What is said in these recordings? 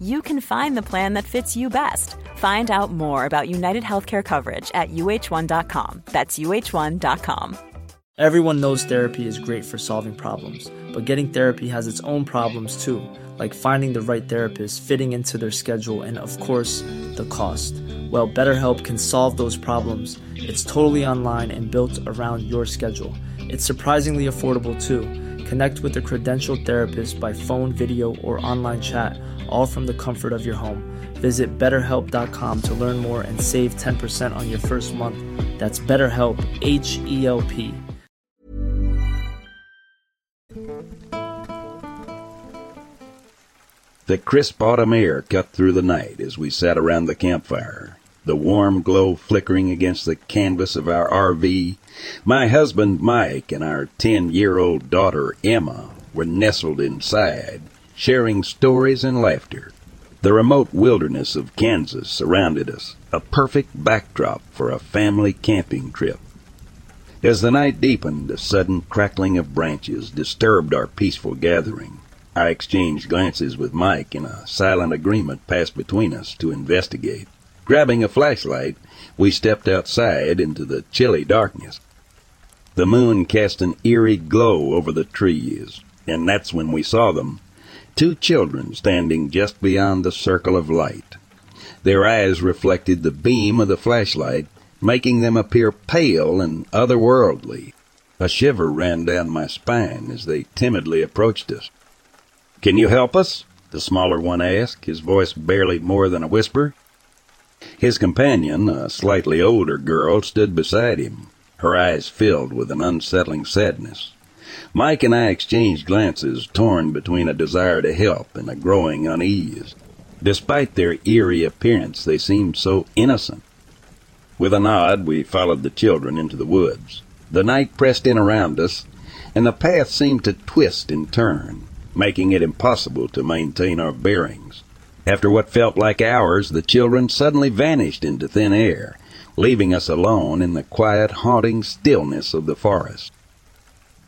you can find the plan that fits you best. Find out more about United Healthcare coverage at uh1.com. That's uh1.com. Everyone knows therapy is great for solving problems, but getting therapy has its own problems too, like finding the right therapist, fitting into their schedule, and of course, the cost. Well, BetterHelp can solve those problems. It's totally online and built around your schedule. It's surprisingly affordable too. Connect with a credentialed therapist by phone, video, or online chat, all from the comfort of your home. Visit betterhelp.com to learn more and save 10% on your first month. That's BetterHelp, H E L P. The crisp autumn air cut through the night as we sat around the campfire, the warm glow flickering against the canvas of our RV. My husband Mike and our ten year old daughter Emma were nestled inside, sharing stories and laughter. The remote wilderness of Kansas surrounded us, a perfect backdrop for a family camping trip. As the night deepened, a sudden crackling of branches disturbed our peaceful gathering. I exchanged glances with Mike, and a silent agreement passed between us to investigate. Grabbing a flashlight, we stepped outside into the chilly darkness. The moon cast an eerie glow over the trees, and that's when we saw them. Two children standing just beyond the circle of light. Their eyes reflected the beam of the flashlight, making them appear pale and otherworldly. A shiver ran down my spine as they timidly approached us. Can you help us? The smaller one asked, his voice barely more than a whisper. His companion, a slightly older girl, stood beside him, her eyes filled with an unsettling sadness. Mike and I exchanged glances, torn between a desire to help and a growing unease. Despite their eerie appearance, they seemed so innocent. With a nod, we followed the children into the woods. The night pressed in around us, and the path seemed to twist and turn, making it impossible to maintain our bearings. After what felt like hours, the children suddenly vanished into thin air, leaving us alone in the quiet, haunting stillness of the forest.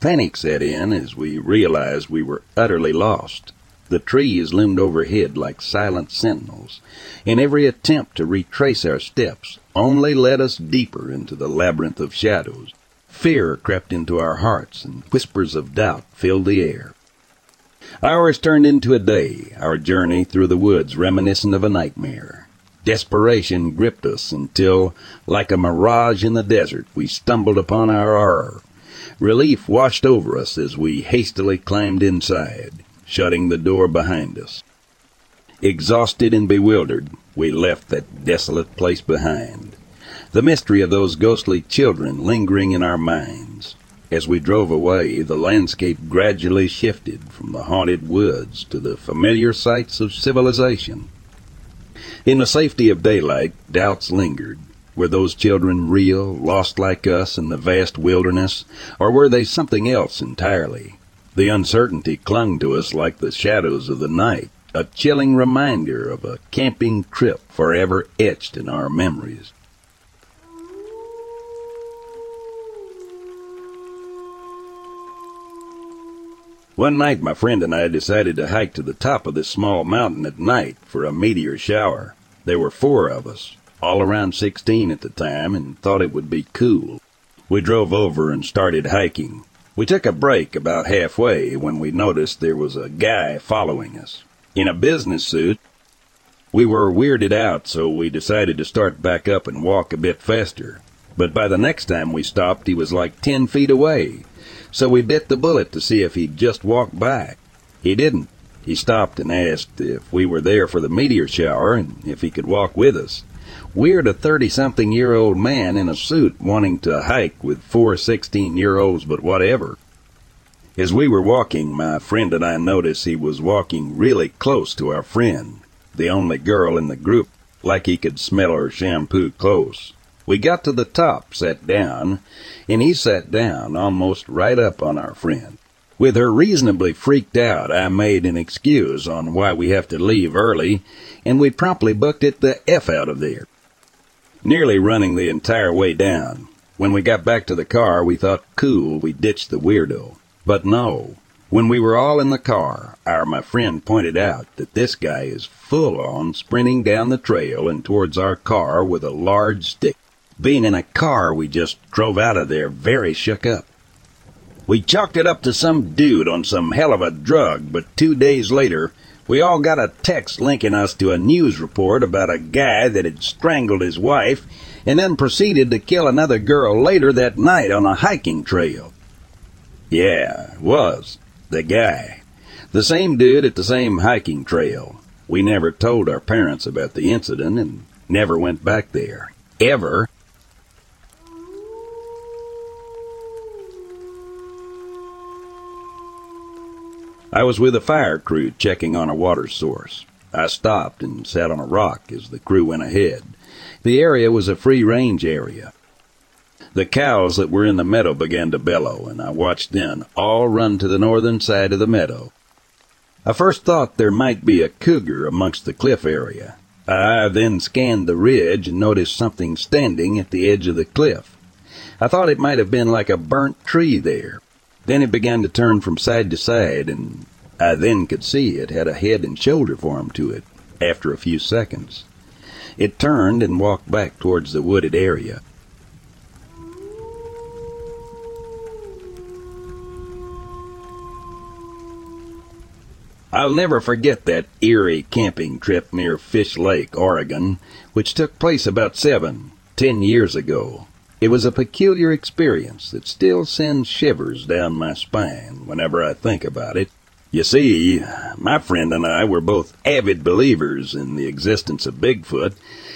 Panic set in as we realized we were utterly lost. The trees loomed overhead like silent sentinels, and every attempt to retrace our steps only led us deeper into the labyrinth of shadows. Fear crept into our hearts, and whispers of doubt filled the air. Hours turned into a day, our journey through the woods reminiscent of a nightmare. Desperation gripped us until, like a mirage in the desert, we stumbled upon our horror. Relief washed over us as we hastily climbed inside, shutting the door behind us. Exhausted and bewildered, we left that desolate place behind. The mystery of those ghostly children lingering in our minds. As we drove away, the landscape gradually shifted from the haunted woods to the familiar sights of civilization. In the safety of daylight, doubts lingered. Were those children real, lost like us in the vast wilderness, or were they something else entirely? The uncertainty clung to us like the shadows of the night, a chilling reminder of a camping trip forever etched in our memories. One night, my friend and I decided to hike to the top of this small mountain at night for a meteor shower. There were four of us, all around 16 at the time, and thought it would be cool. We drove over and started hiking. We took a break about halfway when we noticed there was a guy following us in a business suit. We were weirded out, so we decided to start back up and walk a bit faster. But by the next time we stopped, he was like 10 feet away, so we bit the bullet to see if he'd just walk by. He didn't. He stopped and asked if we were there for the meteor shower and if he could walk with us. Weird a 30 something year old man in a suit wanting to hike with four 16 year olds, but whatever. As we were walking, my friend and I noticed he was walking really close to our friend, the only girl in the group, like he could smell her shampoo close. We got to the top, sat down, and he sat down almost right up on our friend. With her reasonably freaked out, I made an excuse on why we have to leave early, and we promptly booked it the F out of there. Nearly running the entire way down. When we got back to the car, we thought cool we ditched the weirdo. But no. When we were all in the car, our my friend pointed out that this guy is full on sprinting down the trail and towards our car with a large stick. Being in a car we just drove out of there very shook up. We chalked it up to some dude on some hell of a drug, but two days later, we all got a text linking us to a news report about a guy that had strangled his wife and then proceeded to kill another girl later that night on a hiking trail. Yeah, was. The guy. The same dude at the same hiking trail. We never told our parents about the incident and never went back there. Ever. I was with a fire crew checking on a water source. I stopped and sat on a rock as the crew went ahead. The area was a free range area. The cows that were in the meadow began to bellow, and I watched them all run to the northern side of the meadow. I first thought there might be a cougar amongst the cliff area. I then scanned the ridge and noticed something standing at the edge of the cliff. I thought it might have been like a burnt tree there. Then it began to turn from side to side, and I then could see it had a head and shoulder form to it after a few seconds. It turned and walked back towards the wooded area. I'll never forget that eerie camping trip near Fish Lake, Oregon, which took place about seven, ten years ago. It was a peculiar experience that still sends shivers down my spine whenever I think about it. You see, my friend and I were both avid believers in the existence of Bigfoot,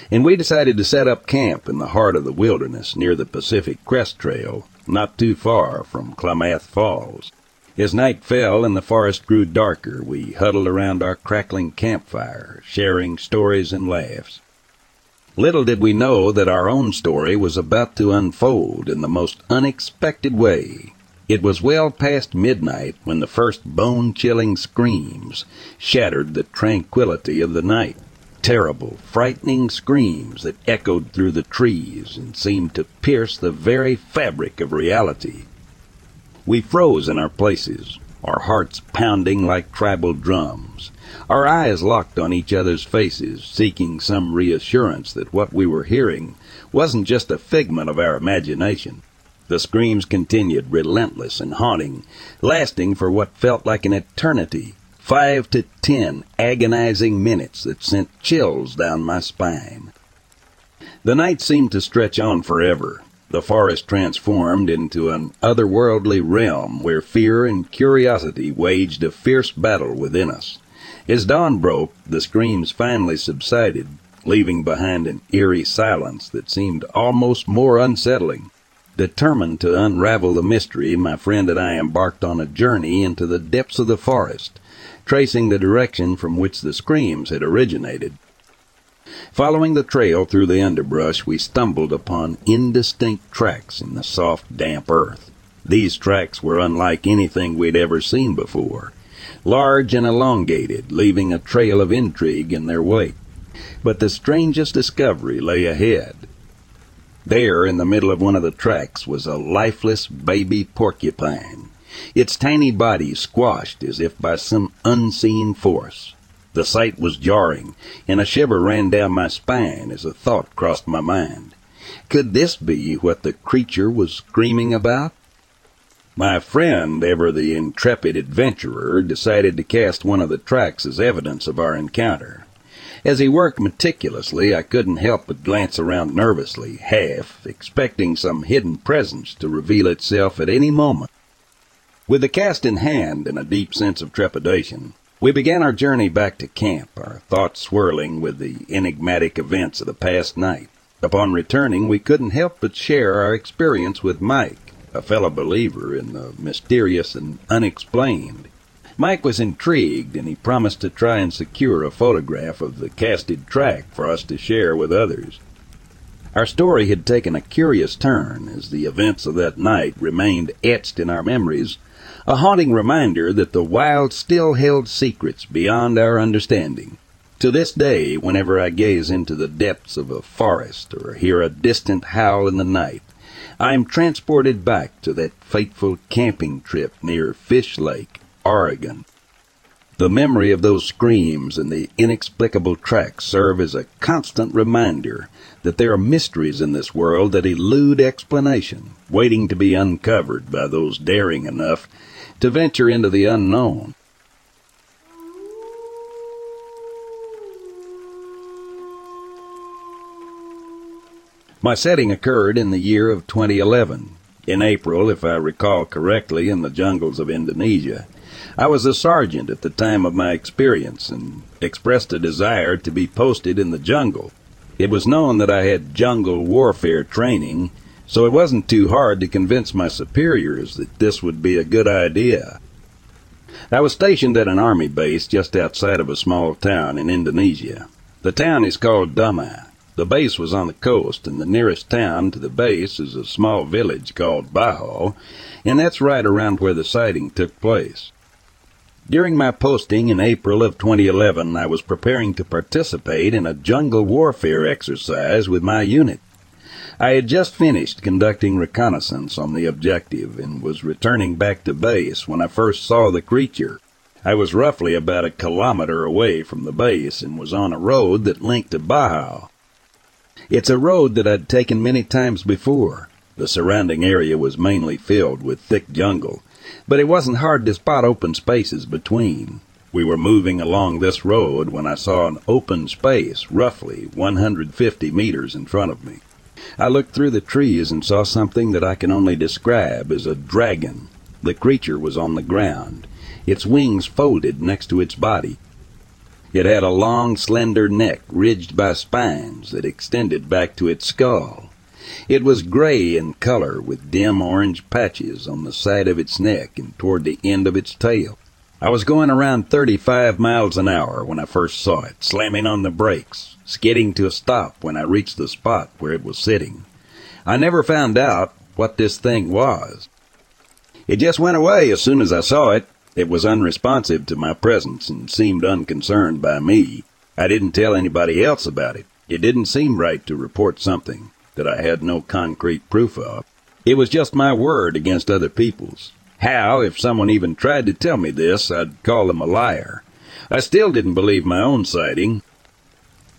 and we decided to set up camp in the heart of the wilderness near the Pacific Crest Trail, not too far from Klamath Falls. As night fell and the forest grew darker, we huddled around our crackling campfire, sharing stories and laughs. Little did we know that our own story was about to unfold in the most unexpected way. It was well past midnight when the first bone-chilling screams shattered the tranquility of the night. Terrible, frightening screams that echoed through the trees and seemed to pierce the very fabric of reality. We froze in our places, our hearts pounding like tribal drums, our eyes locked on each other's faces, seeking some reassurance that what we were hearing wasn't just a figment of our imagination. The screams continued, relentless and haunting, lasting for what felt like an eternity, five to ten agonizing minutes that sent chills down my spine. The night seemed to stretch on forever, the forest transformed into an otherworldly realm where fear and curiosity waged a fierce battle within us. As dawn broke, the screams finally subsided, leaving behind an eerie silence that seemed almost more unsettling. Determined to unravel the mystery, my friend and I embarked on a journey into the depths of the forest, tracing the direction from which the screams had originated. Following the trail through the underbrush, we stumbled upon indistinct tracks in the soft, damp earth. These tracks were unlike anything we'd ever seen before, large and elongated, leaving a trail of intrigue in their wake. But the strangest discovery lay ahead. There, in the middle of one of the tracks, was a lifeless baby porcupine, its tiny body squashed as if by some unseen force. The sight was jarring, and a shiver ran down my spine as a thought crossed my mind. Could this be what the creature was screaming about? My friend, ever the intrepid adventurer, decided to cast one of the tracks as evidence of our encounter. As he worked meticulously, I couldn't help but glance around nervously, half expecting some hidden presence to reveal itself at any moment. With the cast in hand and a deep sense of trepidation, we began our journey back to camp, our thoughts swirling with the enigmatic events of the past night. Upon returning, we couldn't help but share our experience with Mike, a fellow believer in the mysterious and unexplained. Mike was intrigued, and he promised to try and secure a photograph of the casted track for us to share with others. Our story had taken a curious turn as the events of that night remained etched in our memories a haunting reminder that the wild still held secrets beyond our understanding. To this day, whenever I gaze into the depths of a forest or hear a distant howl in the night, I am transported back to that fateful camping trip near Fish Lake, Oregon. The memory of those screams and the inexplicable tracks serve as a constant reminder that there are mysteries in this world that elude explanation, waiting to be uncovered by those daring enough to venture into the unknown. My setting occurred in the year of 2011, in April, if I recall correctly, in the jungles of Indonesia. I was a sergeant at the time of my experience and expressed a desire to be posted in the jungle. It was known that I had jungle warfare training so it wasn't too hard to convince my superiors that this would be a good idea. I was stationed at an army base just outside of a small town in Indonesia. The town is called Damai. The base was on the coast, and the nearest town to the base is a small village called Bajo, and that's right around where the sighting took place. During my posting in April of 2011, I was preparing to participate in a jungle warfare exercise with my unit. I had just finished conducting reconnaissance on the objective and was returning back to base when I first saw the creature. I was roughly about a kilometer away from the base and was on a road that linked to Bajo. It's a road that I'd taken many times before. The surrounding area was mainly filled with thick jungle, but it wasn't hard to spot open spaces between. We were moving along this road when I saw an open space roughly 150 meters in front of me. I looked through the trees and saw something that I can only describe as a dragon. The creature was on the ground, its wings folded next to its body. It had a long, slender neck ridged by spines that extended back to its skull. It was gray in color with dim orange patches on the side of its neck and toward the end of its tail. I was going around 35 miles an hour when I first saw it, slamming on the brakes, skidding to a stop when I reached the spot where it was sitting. I never found out what this thing was. It just went away as soon as I saw it. It was unresponsive to my presence and seemed unconcerned by me. I didn't tell anybody else about it. It didn't seem right to report something that I had no concrete proof of. It was just my word against other people's. How, if someone even tried to tell me this, I'd call them a liar. I still didn't believe my own sighting.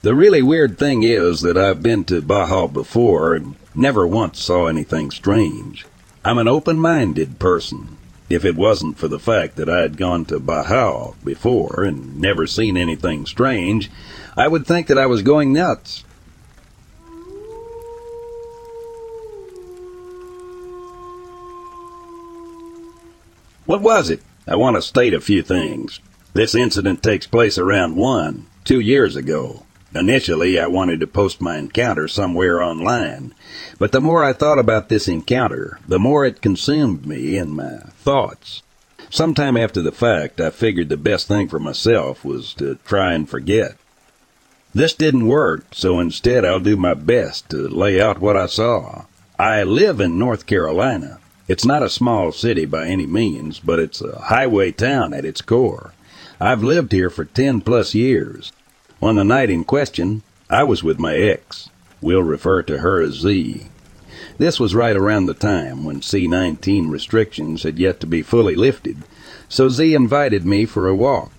The really weird thing is that I've been to Bajo before and never once saw anything strange. I'm an open-minded person. If it wasn't for the fact that I had gone to Bajo before and never seen anything strange, I would think that I was going nuts. What was it? I want to state a few things. This incident takes place around one, two years ago. Initially, I wanted to post my encounter somewhere online, but the more I thought about this encounter, the more it consumed me and my thoughts. Sometime after the fact, I figured the best thing for myself was to try and forget. This didn't work, so instead I'll do my best to lay out what I saw. I live in North Carolina. It's not a small city by any means, but it's a highway town at its core. I've lived here for ten plus years. On the night in question, I was with my ex. We'll refer to her as Z. This was right around the time when C-19 restrictions had yet to be fully lifted, so Z invited me for a walk.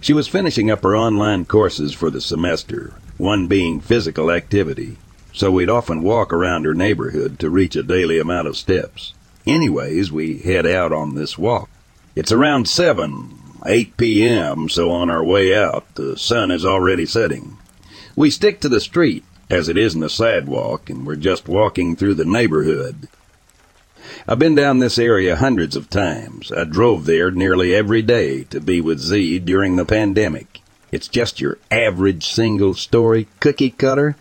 She was finishing up her online courses for the semester, one being physical activity, so we'd often walk around her neighborhood to reach a daily amount of steps. Anyways, we head out on this walk. It's around 7, 8 p.m., so on our way out, the sun is already setting. We stick to the street, as it isn't a sidewalk, and we're just walking through the neighborhood. I've been down this area hundreds of times. I drove there nearly every day to be with Z during the pandemic. It's just your average single story cookie cutter.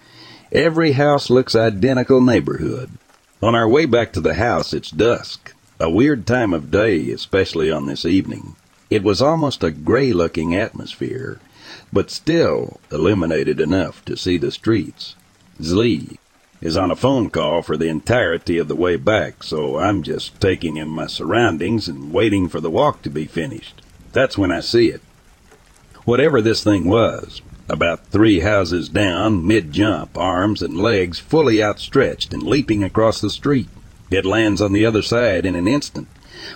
Every house looks identical neighborhood. On our way back to the house, it's dusk. A weird time of day, especially on this evening. It was almost a gray looking atmosphere, but still illuminated enough to see the streets. Z is on a phone call for the entirety of the way back, so I'm just taking in my surroundings and waiting for the walk to be finished. That's when I see it. Whatever this thing was, about three houses down, mid jump, arms and legs fully outstretched and leaping across the street. It lands on the other side in an instant,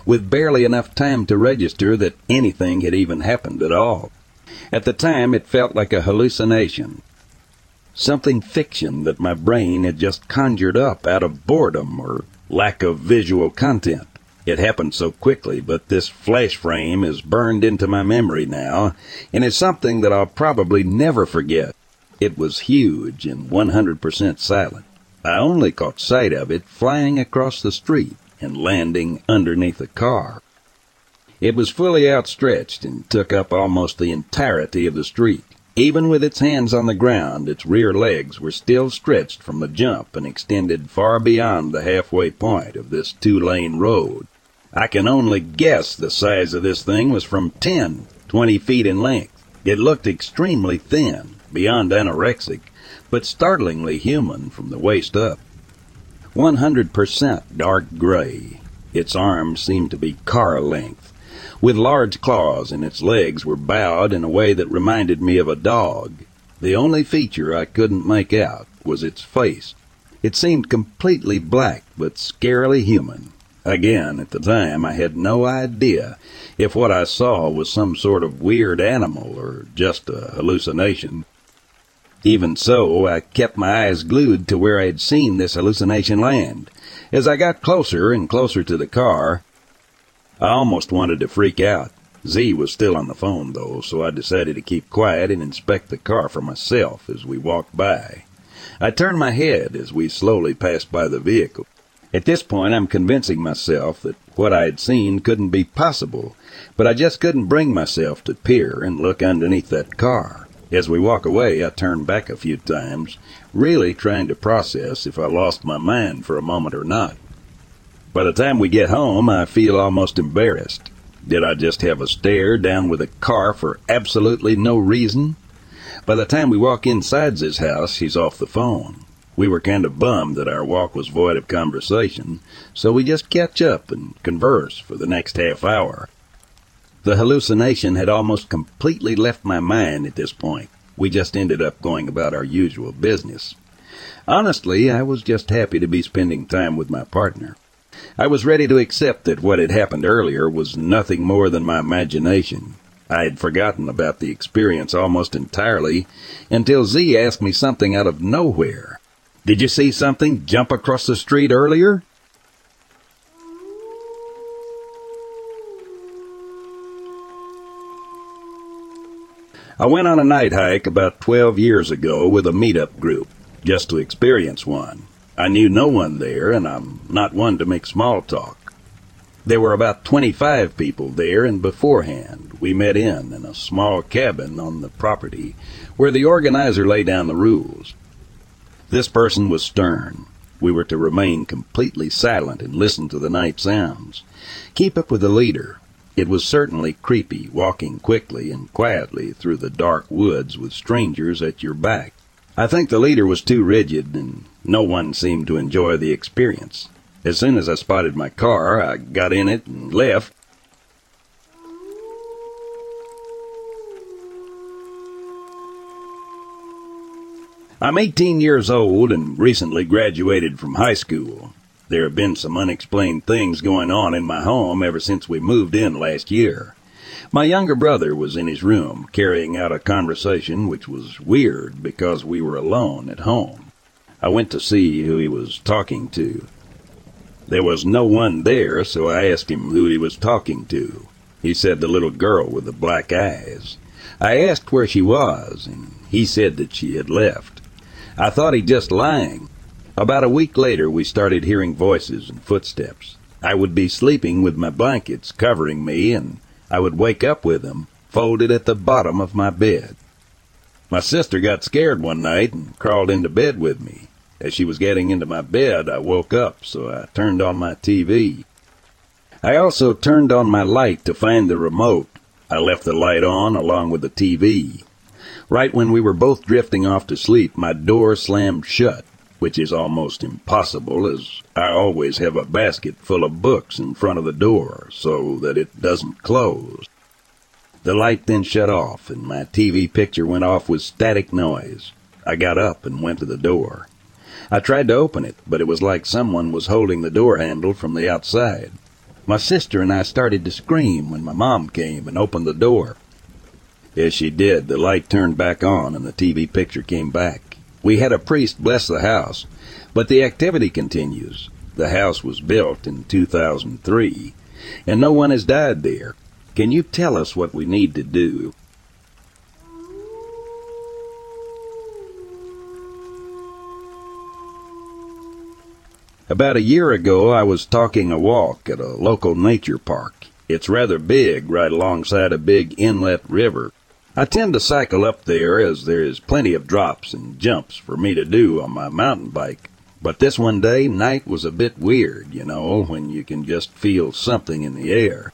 with barely enough time to register that anything had even happened at all. At the time, it felt like a hallucination, something fiction that my brain had just conjured up out of boredom or lack of visual content. It happened so quickly, but this flash frame is burned into my memory now, and it's something that I'll probably never forget. It was huge and 100% silent. I only caught sight of it flying across the street and landing underneath a car. It was fully outstretched and took up almost the entirety of the street. Even with its hands on the ground, its rear legs were still stretched from the jump and extended far beyond the halfway point of this two-lane road. I can only guess the size of this thing was from 10, 20 feet in length. It looked extremely thin, beyond anorexic, but startlingly human from the waist up. 100% dark gray. Its arms seemed to be car length with large claws, and its legs were bowed in a way that reminded me of a dog. The only feature I couldn't make out was its face. It seemed completely black, but scarily human. Again, at the time, I had no idea if what I saw was some sort of weird animal or just a hallucination. Even so, I kept my eyes glued to where I had seen this hallucination land. As I got closer and closer to the car, I almost wanted to freak out. Z was still on the phone, though, so I decided to keep quiet and inspect the car for myself as we walked by. I turned my head as we slowly passed by the vehicle. At this point, I'm convincing myself that what I had seen couldn't be possible, but I just couldn't bring myself to peer and look underneath that car. As we walk away, I turn back a few times, really trying to process if I lost my mind for a moment or not. By the time we get home, I feel almost embarrassed. Did I just have a stare down with a car for absolutely no reason? By the time we walk inside his house, he's off the phone. We were kind of bummed that our walk was void of conversation, so we just catch up and converse for the next half hour. The hallucination had almost completely left my mind at this point. We just ended up going about our usual business. Honestly, I was just happy to be spending time with my partner. I was ready to accept that what had happened earlier was nothing more than my imagination. I had forgotten about the experience almost entirely until Z asked me something out of nowhere. Did you see something jump across the street earlier? I went on a night hike about 12 years ago with a meetup group just to experience one. I knew no one there, and I'm not one to make small talk. There were about 25 people there, and beforehand we met in in a small cabin on the property where the organizer laid down the rules. This person was stern. We were to remain completely silent and listen to the night sounds. Keep up with the leader. It was certainly creepy walking quickly and quietly through the dark woods with strangers at your back. I think the leader was too rigid and no one seemed to enjoy the experience. As soon as I spotted my car, I got in it and left. I'm 18 years old and recently graduated from high school. There have been some unexplained things going on in my home ever since we moved in last year. My younger brother was in his room carrying out a conversation which was weird because we were alone at home. I went to see who he was talking to. There was no one there, so I asked him who he was talking to. He said the little girl with the black eyes. I asked where she was, and he said that she had left. I thought he just lying. About a week later, we started hearing voices and footsteps. I would be sleeping with my blankets covering me, and I would wake up with them folded at the bottom of my bed. My sister got scared one night and crawled into bed with me. As she was getting into my bed, I woke up, so I turned on my TV. I also turned on my light to find the remote. I left the light on along with the TV. Right when we were both drifting off to sleep, my door slammed shut, which is almost impossible as I always have a basket full of books in front of the door so that it doesn't close. The light then shut off and my TV picture went off with static noise. I got up and went to the door. I tried to open it, but it was like someone was holding the door handle from the outside. My sister and I started to scream when my mom came and opened the door. As she did, the light turned back on and the TV picture came back. We had a priest bless the house, but the activity continues. The house was built in 2003, and no one has died there. Can you tell us what we need to do? About a year ago, I was talking a walk at a local nature park. It's rather big, right alongside a big inlet river. I tend to cycle up there as there is plenty of drops and jumps for me to do on my mountain bike. But this one day, night was a bit weird, you know, when you can just feel something in the air.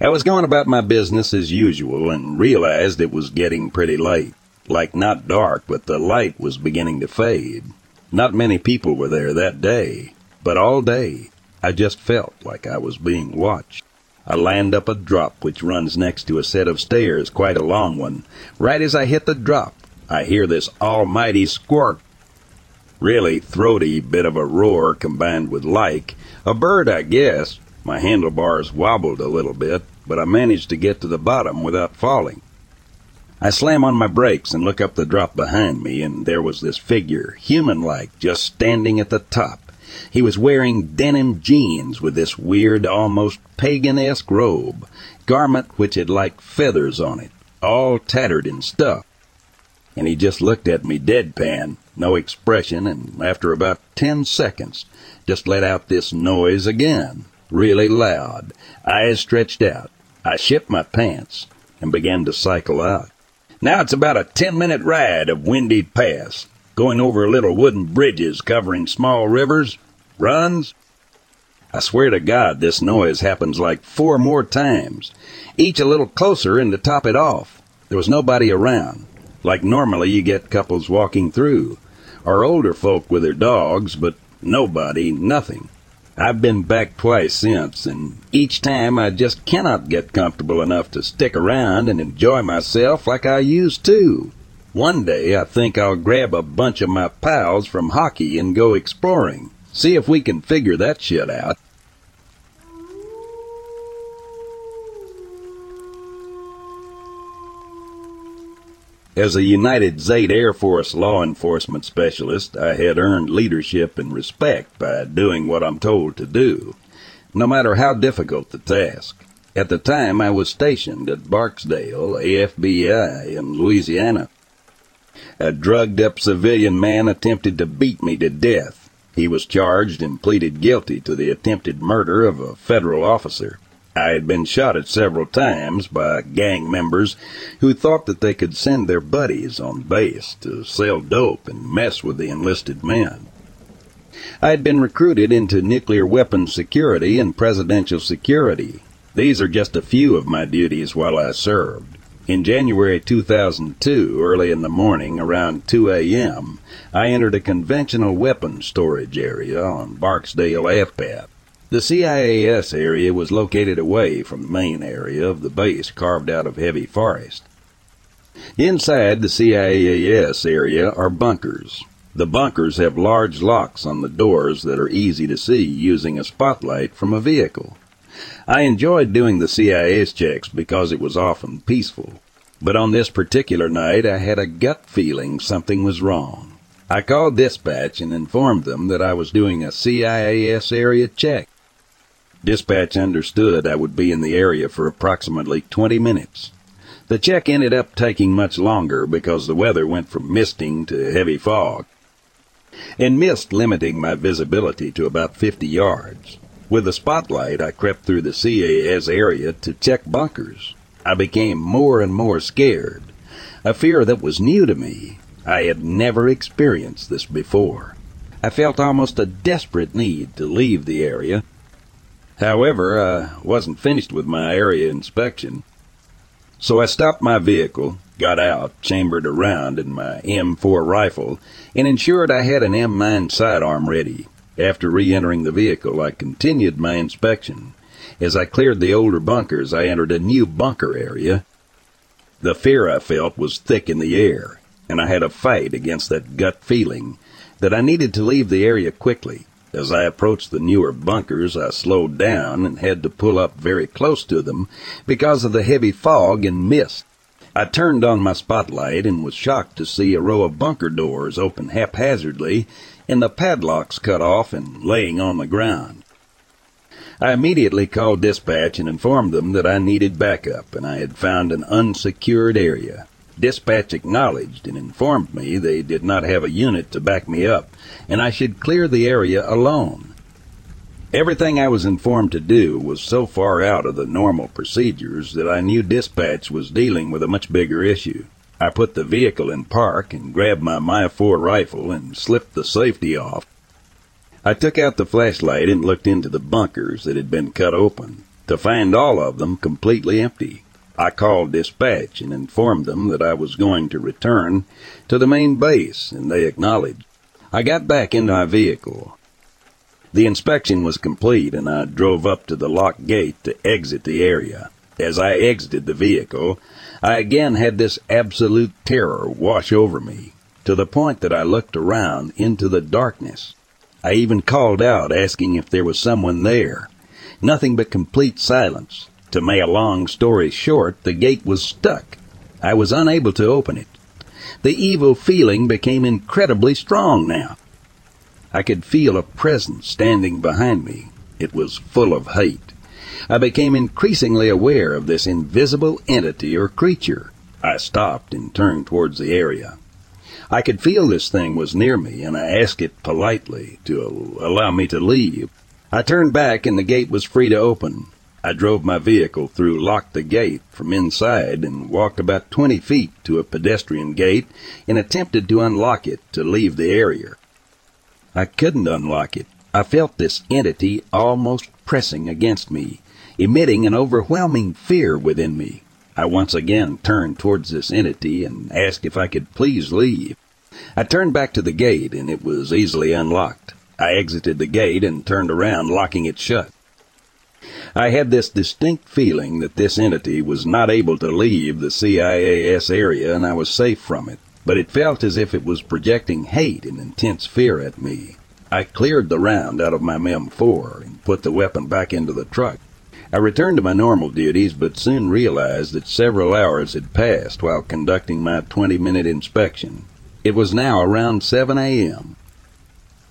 I was going about my business as usual and realized it was getting pretty late. Like not dark, but the light was beginning to fade. Not many people were there that day, but all day I just felt like I was being watched. I land up a drop which runs next to a set of stairs, quite a long one. Right as I hit the drop, I hear this almighty squawk. Really throaty bit of a roar combined with like. A bird, I guess. My handlebars wobbled a little bit, but I managed to get to the bottom without falling. I slam on my brakes and look up the drop behind me, and there was this figure, human like, just standing at the top. He was wearing denim jeans with this weird, almost pagan esque robe, garment which had like feathers on it, all tattered and stuffed. And he just looked at me deadpan, no expression, and after about ten seconds, just let out this noise again, really loud, eyes stretched out. I shipped my pants and began to cycle out. Now it's about a ten minute ride of Windy Pass, going over little wooden bridges covering small rivers, runs. I swear to God, this noise happens like four more times, each a little closer and to top it off. There was nobody around, like normally you get couples walking through, or older folk with their dogs, but nobody, nothing. I've been back twice since, and each time I just cannot get comfortable enough to stick around and enjoy myself like I used to. One day I think I'll grab a bunch of my pals from hockey and go exploring. See if we can figure that shit out. As a United States Air Force law enforcement specialist, I had earned leadership and respect by doing what I'm told to do, no matter how difficult the task. At the time, I was stationed at Barksdale, AFBI, in Louisiana. A drugged up civilian man attempted to beat me to death. He was charged and pleaded guilty to the attempted murder of a federal officer. I had been shot at several times by gang members who thought that they could send their buddies on base to sell dope and mess with the enlisted men. I had been recruited into nuclear weapons security and presidential security. These are just a few of my duties while I served. In January 2002, early in the morning, around 2 a.m., I entered a conventional weapons storage area on Barksdale F-Path. The CIAS area was located away from the main area of the base carved out of heavy forest. Inside the CIAS area are bunkers. The bunkers have large locks on the doors that are easy to see using a spotlight from a vehicle. I enjoyed doing the CIAS checks because it was often peaceful. But on this particular night, I had a gut feeling something was wrong. I called dispatch and informed them that I was doing a CIAS area check. Dispatch understood I would be in the area for approximately 20 minutes. The check ended up taking much longer because the weather went from misting to heavy fog, and mist limiting my visibility to about 50 yards. With a spotlight, I crept through the CAS area to check bunkers. I became more and more scared, a fear that was new to me. I had never experienced this before. I felt almost a desperate need to leave the area However, I wasn't finished with my area inspection. So I stopped my vehicle, got out, chambered around in my M4 rifle, and ensured I had an M9 sidearm ready. After re-entering the vehicle, I continued my inspection. As I cleared the older bunkers, I entered a new bunker area. The fear I felt was thick in the air, and I had a fight against that gut feeling that I needed to leave the area quickly. As I approached the newer bunkers, I slowed down and had to pull up very close to them because of the heavy fog and mist. I turned on my spotlight and was shocked to see a row of bunker doors open haphazardly and the padlocks cut off and laying on the ground. I immediately called dispatch and informed them that I needed backup and I had found an unsecured area. Dispatch acknowledged and informed me they did not have a unit to back me up, and I should clear the area alone. Everything I was informed to do was so far out of the normal procedures that I knew dispatch was dealing with a much bigger issue. I put the vehicle in park and grabbed my M4 rifle and slipped the safety off. I took out the flashlight and looked into the bunkers that had been cut open, to find all of them completely empty. I called dispatch and informed them that I was going to return to the main base, and they acknowledged. I got back into my vehicle. The inspection was complete, and I drove up to the locked gate to exit the area. As I exited the vehicle, I again had this absolute terror wash over me, to the point that I looked around into the darkness. I even called out asking if there was someone there. Nothing but complete silence. To make a long story short, the gate was stuck. I was unable to open it. The evil feeling became incredibly strong now. I could feel a presence standing behind me. It was full of hate. I became increasingly aware of this invisible entity or creature. I stopped and turned towards the area. I could feel this thing was near me, and I asked it politely to allow me to leave. I turned back, and the gate was free to open. I drove my vehicle through locked the Gate from inside and walked about 20 feet to a pedestrian gate and attempted to unlock it to leave the area. I couldn't unlock it. I felt this entity almost pressing against me, emitting an overwhelming fear within me. I once again turned towards this entity and asked if I could please leave. I turned back to the gate and it was easily unlocked. I exited the gate and turned around, locking it shut. I had this distinct feeling that this entity was not able to leave the CIAS area and I was safe from it, but it felt as if it was projecting hate and intense fear at me. I cleared the round out of my M4 and put the weapon back into the truck. I returned to my normal duties, but soon realized that several hours had passed while conducting my 20 minute inspection. It was now around 7 a.m.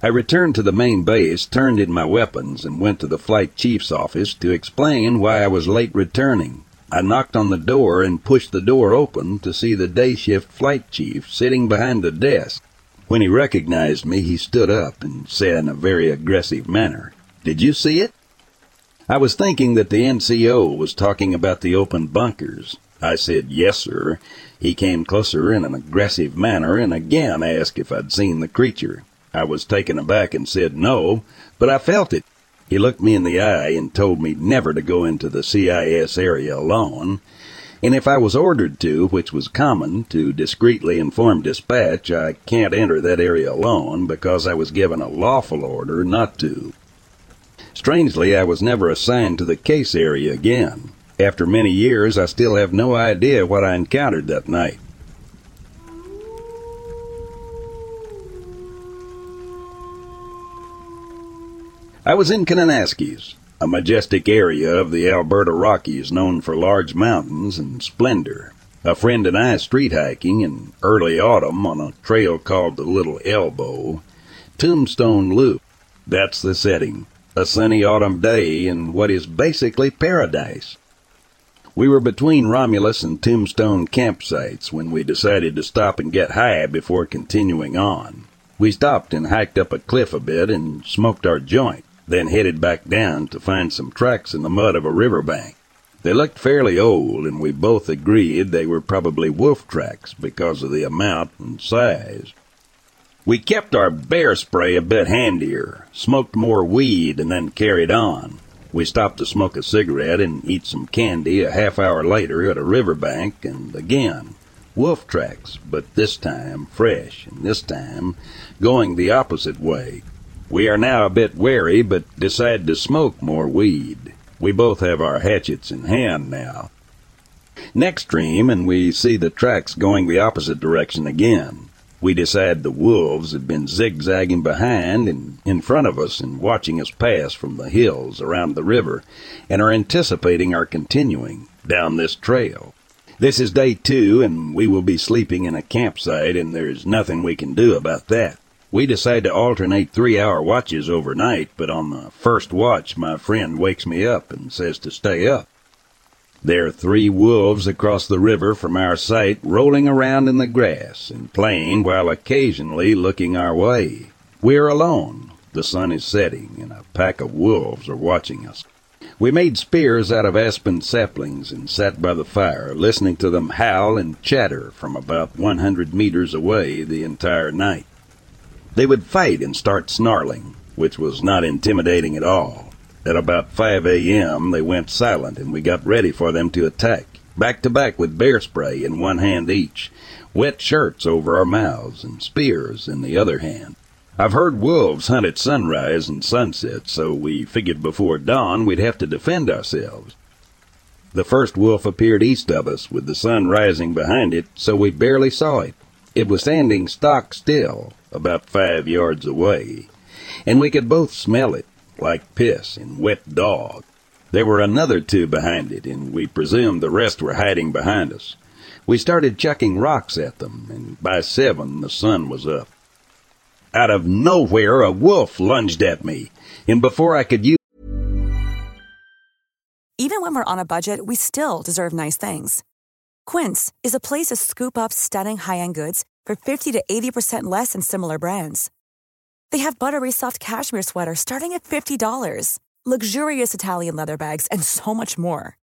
I returned to the main base, turned in my weapons, and went to the flight chief's office to explain why I was late returning. I knocked on the door and pushed the door open to see the day shift flight chief sitting behind the desk. When he recognized me, he stood up and said in a very aggressive manner, Did you see it? I was thinking that the NCO was talking about the open bunkers. I said, Yes, sir. He came closer in an aggressive manner and again asked if I'd seen the creature. I was taken aback and said no, but I felt it. He looked me in the eye and told me never to go into the CIS area alone, and if I was ordered to, which was common, to discreetly inform dispatch I can't enter that area alone because I was given a lawful order not to. Strangely, I was never assigned to the case area again. After many years, I still have no idea what I encountered that night. I was in Kananaskis, a majestic area of the Alberta Rockies known for large mountains and splendor. A friend and I street hiking in early autumn on a trail called the Little Elbow, Tombstone Loop. That's the setting. A sunny autumn day in what is basically paradise. We were between Romulus and Tombstone campsites when we decided to stop and get high before continuing on. We stopped and hiked up a cliff a bit and smoked our joint then headed back down to find some tracks in the mud of a riverbank. They looked fairly old, and we both agreed they were probably wolf tracks because of the amount and size. We kept our bear spray a bit handier, smoked more weed, and then carried on. We stopped to smoke a cigarette and eat some candy a half hour later at a riverbank, and again, wolf tracks, but this time fresh, and this time going the opposite way, we are now a bit wary, but decide to smoke more weed. We both have our hatchets in hand now. Next stream, and we see the tracks going the opposite direction again. We decide the wolves have been zigzagging behind and in front of us and watching us pass from the hills around the river and are anticipating our continuing down this trail. This is day two, and we will be sleeping in a campsite, and there's nothing we can do about that. We decide to alternate three hour watches overnight, but on the first watch, my friend wakes me up and says to stay up. There are three wolves across the river from our site rolling around in the grass and playing while occasionally looking our way. We are alone. The sun is setting and a pack of wolves are watching us. We made spears out of aspen saplings and sat by the fire, listening to them howl and chatter from about 100 meters away the entire night. They would fight and start snarling, which was not intimidating at all. At about 5 a.m., they went silent and we got ready for them to attack, back to back with bear spray in one hand each, wet shirts over our mouths, and spears in the other hand. I've heard wolves hunt at sunrise and sunset, so we figured before dawn we'd have to defend ourselves. The first wolf appeared east of us with the sun rising behind it, so we barely saw it. It was standing stock still, about five yards away, and we could both smell it, like piss and wet dog. There were another two behind it, and we presumed the rest were hiding behind us. We started chucking rocks at them, and by seven the sun was up. Out of nowhere, a wolf lunged at me, and before I could use Even when we're on a budget, we still deserve nice things. Quince is a place to scoop up stunning high-end goods for 50 to 80% less than similar brands. They have buttery soft cashmere sweaters starting at $50, luxurious Italian leather bags, and so much more.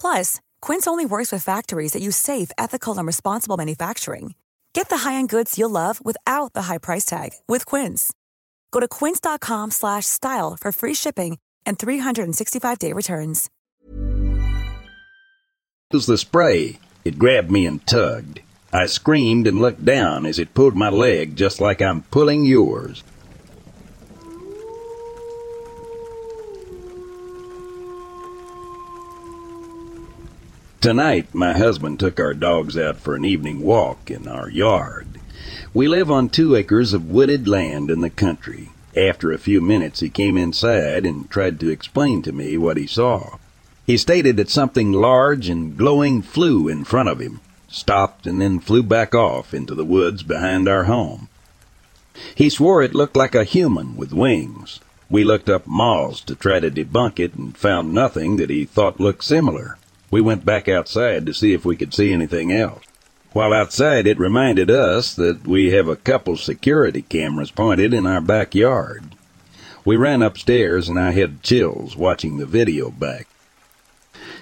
Plus, Quince only works with factories that use safe, ethical, and responsible manufacturing. Get the high-end goods you'll love without the high price tag with Quince. Go to quince.com/style for free shipping and 365-day returns. was the spray. It grabbed me and tugged. I screamed and looked down as it pulled my leg just like I'm pulling yours. Tonight, my husband took our dogs out for an evening walk in our yard. We live on two acres of wooded land in the country. After a few minutes, he came inside and tried to explain to me what he saw. He stated that something large and glowing flew in front of him stopped, and then flew back off into the woods behind our home. He swore it looked like a human with wings. We looked up moths to try to debunk it and found nothing that he thought looked similar. We went back outside to see if we could see anything else. While outside, it reminded us that we have a couple security cameras pointed in our backyard. We ran upstairs and I had chills watching the video back.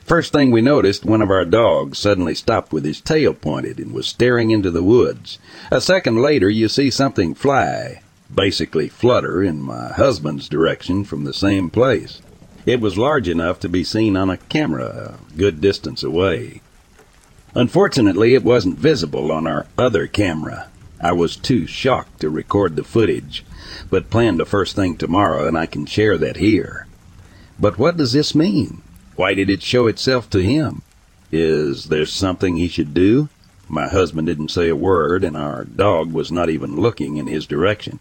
First thing we noticed, one of our dogs suddenly stopped with his tail pointed and was staring into the woods. A second later, you see something fly, basically flutter, in my husband's direction from the same place. It was large enough to be seen on a camera a good distance away. Unfortunately, it wasn't visible on our other camera. I was too shocked to record the footage, but plan the first thing tomorrow and I can share that here. But what does this mean? Why did it show itself to him? Is there something he should do? My husband didn't say a word, and our dog was not even looking in his direction.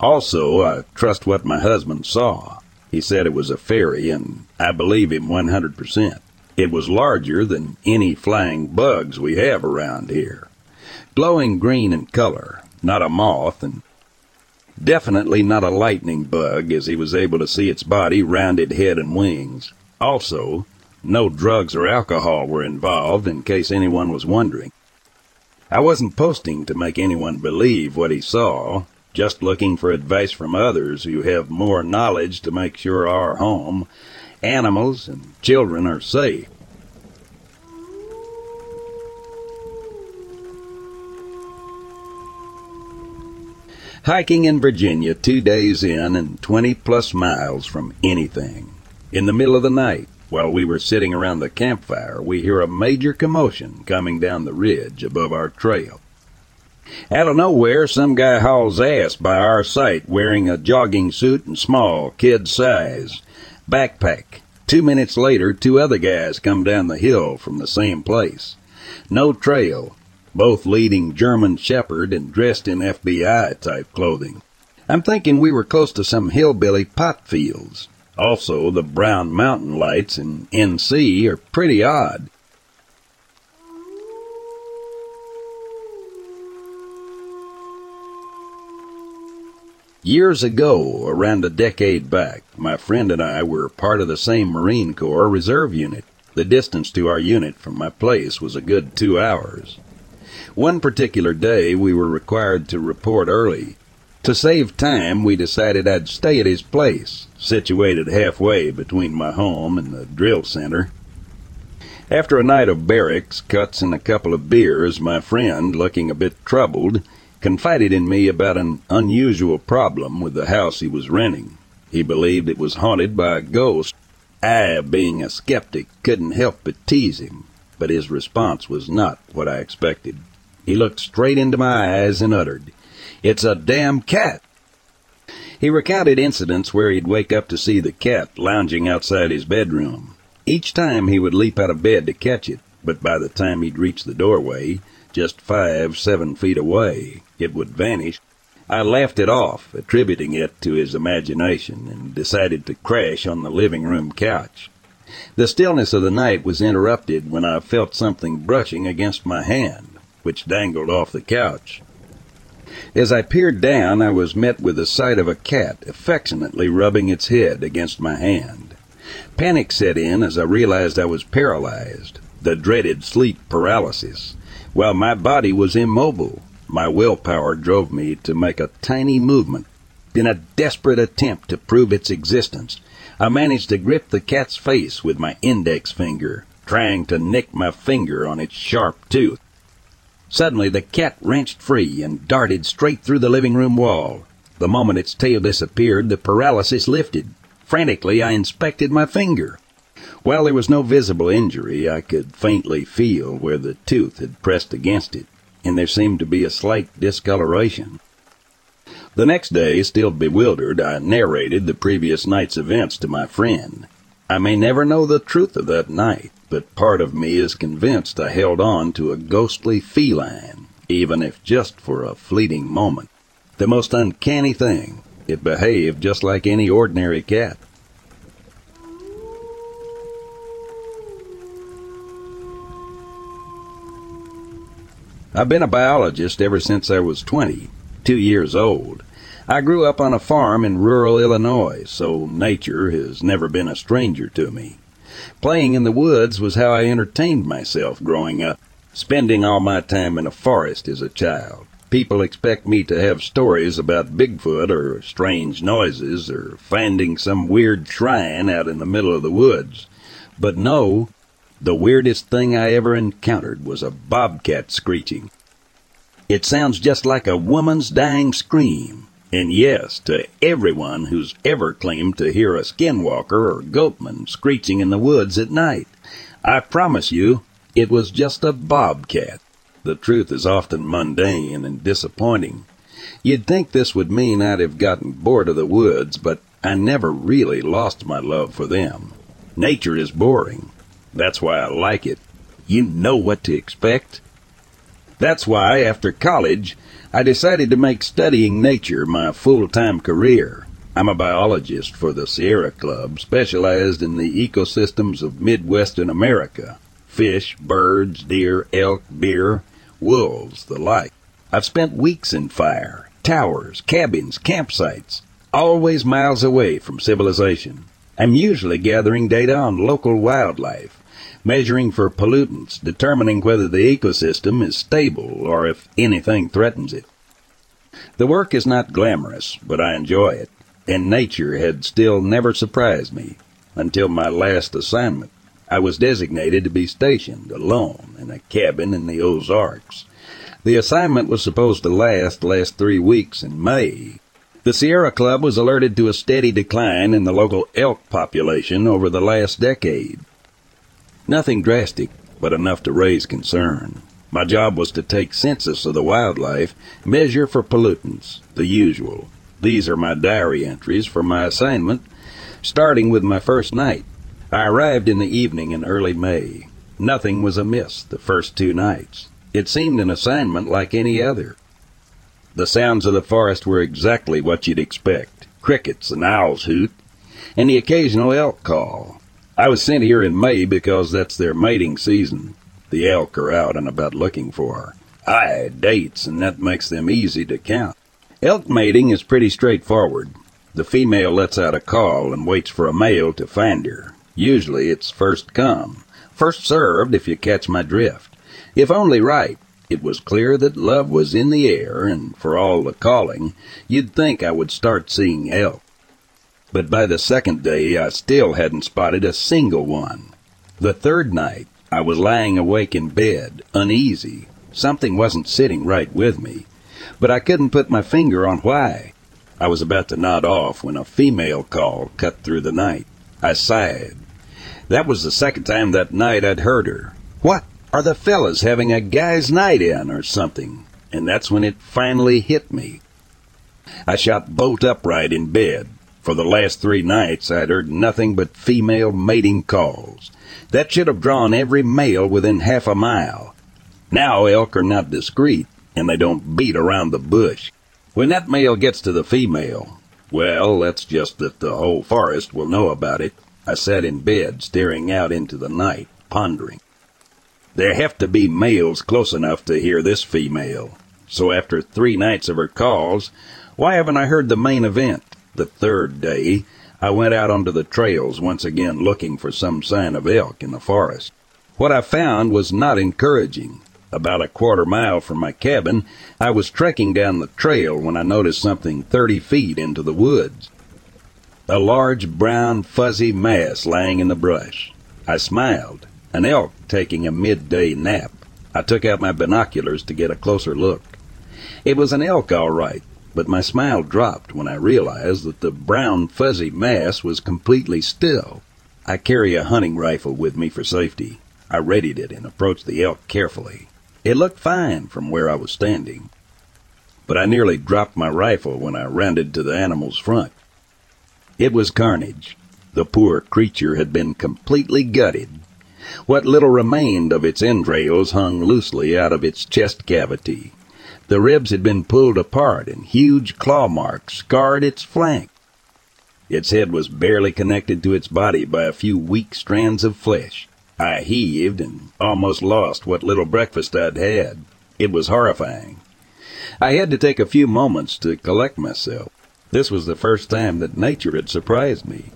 Also, I trust what my husband saw. He said it was a fairy, and I believe him 100%. It was larger than any flying bugs we have around here. Glowing green in color, not a moth, and definitely not a lightning bug, as he was able to see its body, rounded head, and wings. Also, no drugs or alcohol were involved in case anyone was wondering. I wasn't posting to make anyone believe what he saw, just looking for advice from others who have more knowledge to make sure our home, animals, and children are safe. Hiking in Virginia two days in and 20 plus miles from anything. In the middle of the night, while we were sitting around the campfire, we hear a major commotion coming down the ridge above our trail. Out of nowhere, some guy hauls ass by our site wearing a jogging suit and small, kid size, backpack. Two minutes later, two other guys come down the hill from the same place. No trail, both leading German Shepherd and dressed in FBI type clothing. I'm thinking we were close to some hillbilly pot fields. Also, the brown mountain lights in NC are pretty odd. Years ago, around a decade back, my friend and I were part of the same Marine Corps reserve unit. The distance to our unit from my place was a good two hours. One particular day, we were required to report early, to save time, we decided I'd stay at his place, situated halfway between my home and the drill center. After a night of barracks, cuts, and a couple of beers, my friend, looking a bit troubled, confided in me about an unusual problem with the house he was renting. He believed it was haunted by a ghost. I, being a skeptic, couldn't help but tease him, but his response was not what I expected. He looked straight into my eyes and uttered, it's a damn cat. He recounted incidents where he'd wake up to see the cat lounging outside his bedroom. Each time he would leap out of bed to catch it, but by the time he'd reached the doorway, just five, seven feet away, it would vanish. I laughed it off, attributing it to his imagination, and decided to crash on the living room couch. The stillness of the night was interrupted when I felt something brushing against my hand, which dangled off the couch. As I peered down, I was met with the sight of a cat affectionately rubbing its head against my hand. Panic set in as I realized I was paralyzed, the dreaded sleep paralysis. While my body was immobile, my willpower drove me to make a tiny movement. In a desperate attempt to prove its existence, I managed to grip the cat's face with my index finger, trying to nick my finger on its sharp tooth. Suddenly, the cat wrenched free and darted straight through the living room wall. The moment its tail disappeared, the paralysis lifted. Frantically, I inspected my finger. While there was no visible injury, I could faintly feel where the tooth had pressed against it, and there seemed to be a slight discoloration. The next day, still bewildered, I narrated the previous night's events to my friend. I may never know the truth of that night, but part of me is convinced I held on to a ghostly feline, even if just for a fleeting moment. The most uncanny thing, it behaved just like any ordinary cat. I've been a biologist ever since I was 20, two years old. I grew up on a farm in rural Illinois, so nature has never been a stranger to me. Playing in the woods was how I entertained myself growing up. Spending all my time in a forest as a child, people expect me to have stories about Bigfoot or strange noises or finding some weird shrine out in the middle of the woods. But no, the weirdest thing I ever encountered was a bobcat screeching. It sounds just like a woman's dying scream. And yes, to everyone who's ever claimed to hear a skinwalker or goatman screeching in the woods at night, I promise you, it was just a bobcat. The truth is often mundane and disappointing. You'd think this would mean I'd have gotten bored of the woods, but I never really lost my love for them. Nature is boring. That's why I like it. You know what to expect. That's why, after college, I decided to make studying nature my full-time career. I'm a biologist for the Sierra Club, specialized in the ecosystems of Midwestern America. Fish, birds, deer, elk, beer, wolves, the like. I've spent weeks in fire, towers, cabins, campsites, always miles away from civilization. I'm usually gathering data on local wildlife, measuring for pollutants, determining whether the ecosystem is stable or if anything threatens it. The work is not glamorous, but I enjoy it, and nature had still never surprised me until my last assignment. I was designated to be stationed alone in a cabin in the Ozarks. The assignment was supposed to last last three weeks in May. The Sierra Club was alerted to a steady decline in the local elk population over the last decade. Nothing drastic, but enough to raise concern. My job was to take census of the wildlife, measure for pollutants, the usual. These are my diary entries for my assignment, starting with my first night. I arrived in the evening in early May. Nothing was amiss the first two nights. It seemed an assignment like any other. The sounds of the forest were exactly what you'd expect. Crickets and owls hoot, and the occasional elk call. I was sent here in May because that's their mating season. The elk are out and about looking for had dates, and that makes them easy to count. Elk mating is pretty straightforward. The female lets out a call and waits for a male to find her. Usually it's first come, first served if you catch my drift. If only right, it was clear that love was in the air, and for all the calling, you'd think I would start seeing elk. But by the second day, I still hadn't spotted a single one. The third night, I was lying awake in bed, uneasy. Something wasn't sitting right with me, but I couldn't put my finger on why. I was about to nod off when a female call cut through the night. I sighed. That was the second time that night I'd heard her. What? Are the fellas having a guy's night in or something? And that's when it finally hit me. I shot bolt upright in bed. For the last three nights, I'd heard nothing but female mating calls. That should have drawn every male within half a mile. Now elk are not discreet, and they don't beat around the bush. When that male gets to the female, well, that's just that the whole forest will know about it. I sat in bed, staring out into the night, pondering. There have to be males close enough to hear this female. So after three nights of her calls, why haven't I heard the main event? The third day, I went out onto the trails once again looking for some sign of elk in the forest. What I found was not encouraging. About a quarter mile from my cabin, I was trekking down the trail when I noticed something thirty feet into the woods. A large brown fuzzy mass lying in the brush. I smiled. An elk taking a midday nap. I took out my binoculars to get a closer look. It was an elk all right, but my smile dropped when I realized that the brown fuzzy mass was completely still. I carry a hunting rifle with me for safety. I readied it and approached the elk carefully. It looked fine from where I was standing, but I nearly dropped my rifle when I rounded to the animal's front. It was carnage. The poor creature had been completely gutted. What little remained of its entrails hung loosely out of its chest cavity. The ribs had been pulled apart and huge claw marks scarred its flank. Its head was barely connected to its body by a few weak strands of flesh. I heaved and almost lost what little breakfast I'd had. It was horrifying. I had to take a few moments to collect myself. This was the first time that nature had surprised me.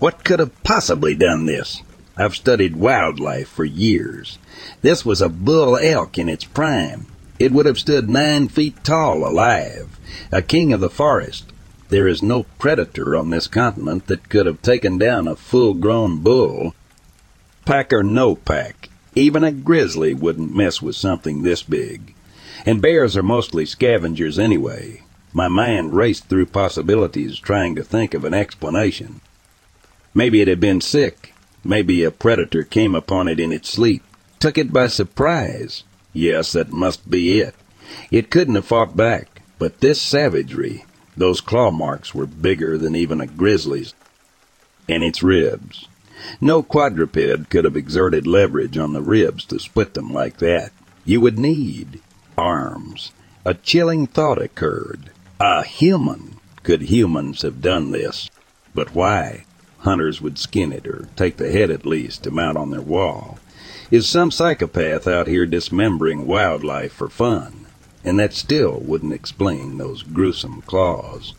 What could have possibly done this? I've studied wildlife for years. This was a bull elk in its prime. It would have stood nine feet tall alive, a king of the forest. There is no predator on this continent that could have taken down a full grown bull. Pack or no pack, even a grizzly wouldn't mess with something this big. And bears are mostly scavengers anyway. My mind raced through possibilities trying to think of an explanation. Maybe it had been sick. Maybe a predator came upon it in its sleep, took it by surprise. Yes, that must be it. It couldn't have fought back, but this savagery, those claw marks were bigger than even a grizzly's. And its ribs. No quadruped could have exerted leverage on the ribs to split them like that. You would need arms. A chilling thought occurred. A human. Could humans have done this? But why? Hunters would skin it or take the head at least to mount on their wall. Is some psychopath out here dismembering wildlife for fun? And that still wouldn't explain those gruesome claws.